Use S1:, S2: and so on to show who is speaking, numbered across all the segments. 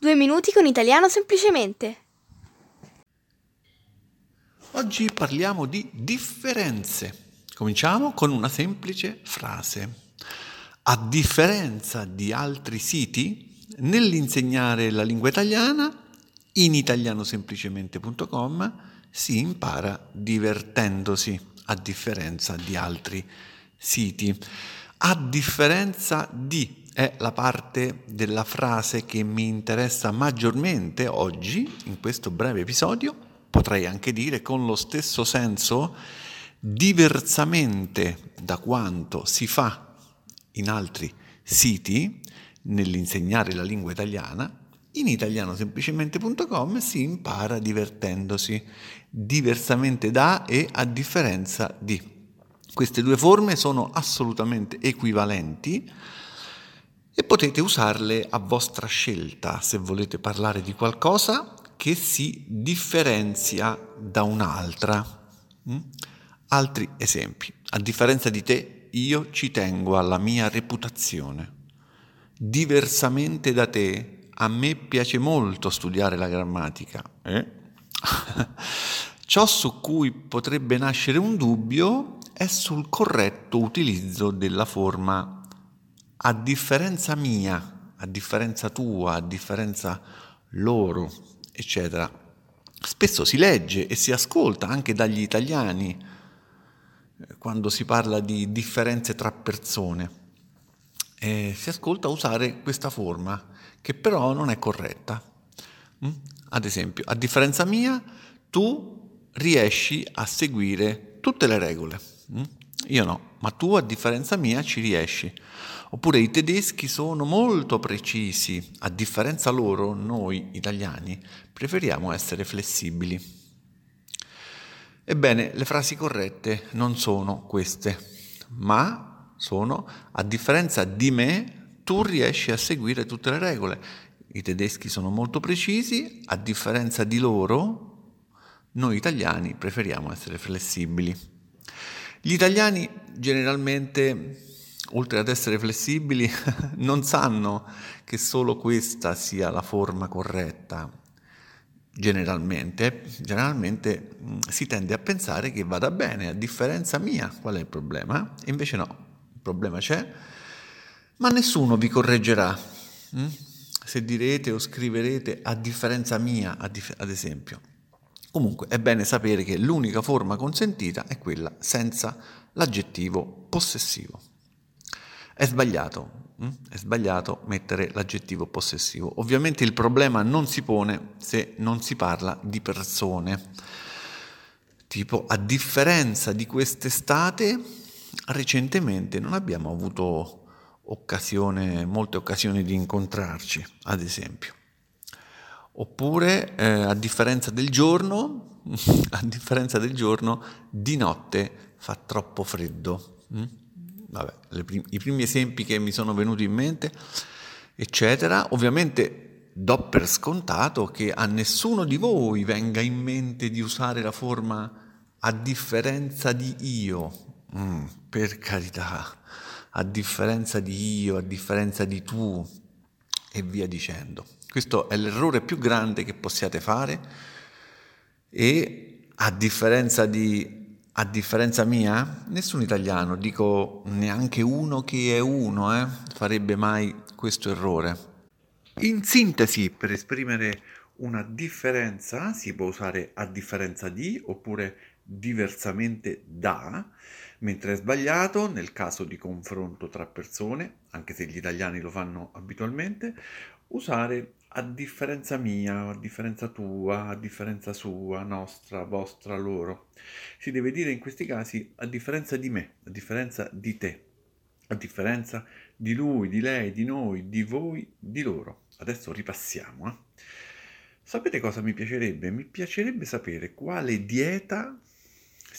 S1: Due minuti con italiano semplicemente.
S2: Oggi parliamo di differenze. Cominciamo con una semplice frase. A differenza di altri siti, nell'insegnare la lingua italiana, in italianosemplicemente.com si impara divertendosi, a differenza di altri siti. A differenza di è la parte della frase che mi interessa maggiormente oggi, in questo breve episodio, potrei anche dire con lo stesso senso, diversamente da quanto si fa in altri siti nell'insegnare la lingua italiana, in italianosemplicemente.com si impara divertendosi, diversamente da e a differenza di. Queste due forme sono assolutamente equivalenti e potete usarle a vostra scelta se volete parlare di qualcosa che si differenzia da un'altra. Mm? Altri esempi. A differenza di te, io ci tengo alla mia reputazione. Diversamente da te, a me piace molto studiare la grammatica. Eh? Ciò su cui potrebbe nascere un dubbio è sul corretto utilizzo della forma a differenza mia, a differenza tua, a differenza loro, eccetera. Spesso si legge e si ascolta anche dagli italiani eh, quando si parla di differenze tra persone. Eh, si ascolta usare questa forma che però non è corretta. Mm? Ad esempio, a differenza mia, tu riesci a seguire tutte le regole. Mm? Io no, ma tu a differenza mia ci riesci. Oppure i tedeschi sono molto precisi, a differenza loro, noi italiani preferiamo essere flessibili. Ebbene, le frasi corrette non sono queste, ma sono a differenza di me, tu riesci a seguire tutte le regole. I tedeschi sono molto precisi, a differenza di loro, noi italiani preferiamo essere flessibili. Gli italiani generalmente oltre ad essere flessibili, non sanno che solo questa sia la forma corretta. Generalmente, generalmente mm, si tende a pensare che vada bene, a differenza mia, qual è il problema? Invece no, il problema c'è, ma nessuno vi correggerà. Mm? Se direte o scriverete a differenza mia, ad esempio. Comunque è bene sapere che l'unica forma consentita è quella senza l'aggettivo possessivo. È sbagliato, hm? è sbagliato mettere l'aggettivo possessivo. Ovviamente il problema non si pone se non si parla di persone. Tipo, a differenza di quest'estate, recentemente non abbiamo avuto occasione, molte occasioni di incontrarci, ad esempio. Oppure, eh, a differenza del giorno, a differenza del giorno, di notte fa troppo freddo. Hm? vabbè, prim- i primi esempi che mi sono venuti in mente, eccetera. Ovviamente do per scontato che a nessuno di voi venga in mente di usare la forma a differenza di io, mm, per carità, a differenza di io, a differenza di tu e via dicendo. Questo è l'errore più grande che possiate fare e a differenza di a differenza mia, nessun italiano, dico neanche uno che è uno, eh, farebbe mai questo errore. In sintesi, per esprimere una differenza si può usare a differenza di oppure diversamente da, mentre è sbagliato nel caso di confronto tra persone, anche se gli italiani lo fanno abitualmente, usare a differenza mia, a differenza tua, a differenza sua, nostra, vostra, loro. Si deve dire in questi casi a differenza di me, a differenza di te, a differenza di lui, di lei, di noi, di voi, di loro. Adesso ripassiamo. Eh? Sapete cosa mi piacerebbe? Mi piacerebbe sapere quale dieta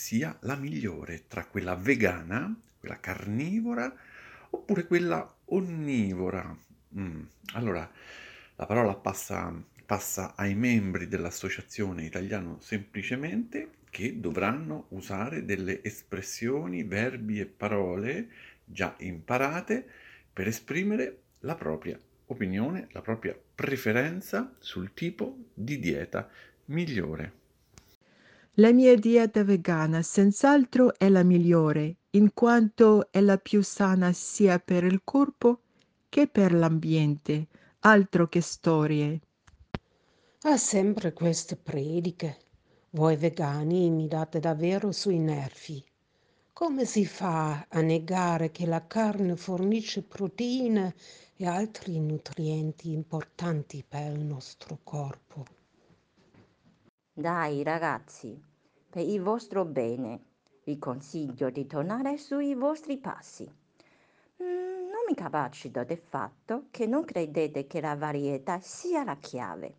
S2: sia la migliore tra quella vegana, quella carnivora, oppure quella onnivora. Mm. Allora, la parola passa, passa ai membri dell'Associazione Italiano Semplicemente che dovranno usare delle espressioni, verbi e parole già imparate per esprimere la propria opinione, la propria preferenza sul tipo di dieta migliore.
S3: La mia dieta vegana senz'altro è la migliore, in quanto è la più sana sia per il corpo che per l'ambiente. Altro che storie.
S4: Ha sempre queste prediche. Voi vegani mi date davvero sui nervi. Come si fa a negare che la carne fornisce proteine e altri nutrienti importanti per il nostro corpo?
S5: Dai ragazzi, per il vostro bene, vi consiglio di tornare sui vostri passi. Mm, non mi capacito del fatto che non credete che la varietà sia la chiave.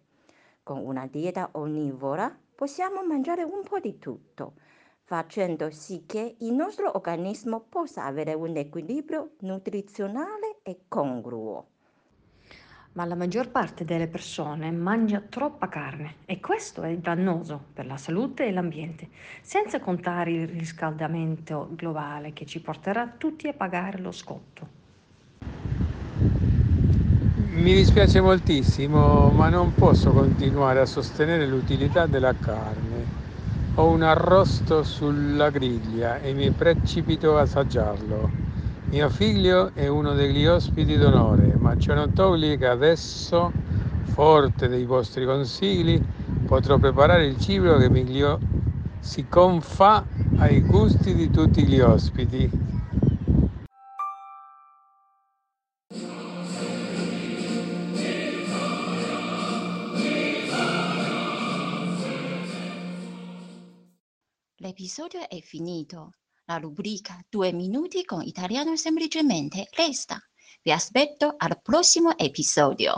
S5: Con una dieta onnivora possiamo mangiare un po' di tutto, facendo sì che il nostro organismo possa avere un equilibrio nutrizionale e congruo.
S6: Ma la maggior parte delle persone mangia troppa carne e questo è dannoso per la salute e l'ambiente, senza contare il riscaldamento globale che ci porterà tutti a pagare lo scotto.
S7: Mi dispiace moltissimo, ma non posso continuare a sostenere l'utilità della carne. Ho un arrosto sulla griglia e mi precipito a assaggiarlo. Mio figlio è uno degli ospiti d'onore, ma ciò non toglie che adesso, forte dei vostri consigli, potrò preparare il cibo che miglior si confà ai gusti di tutti gli ospiti.
S8: L'episodio è finito. La rubrica Due minuti con italiano semplicemente resta. Vi aspetto al prossimo episodio.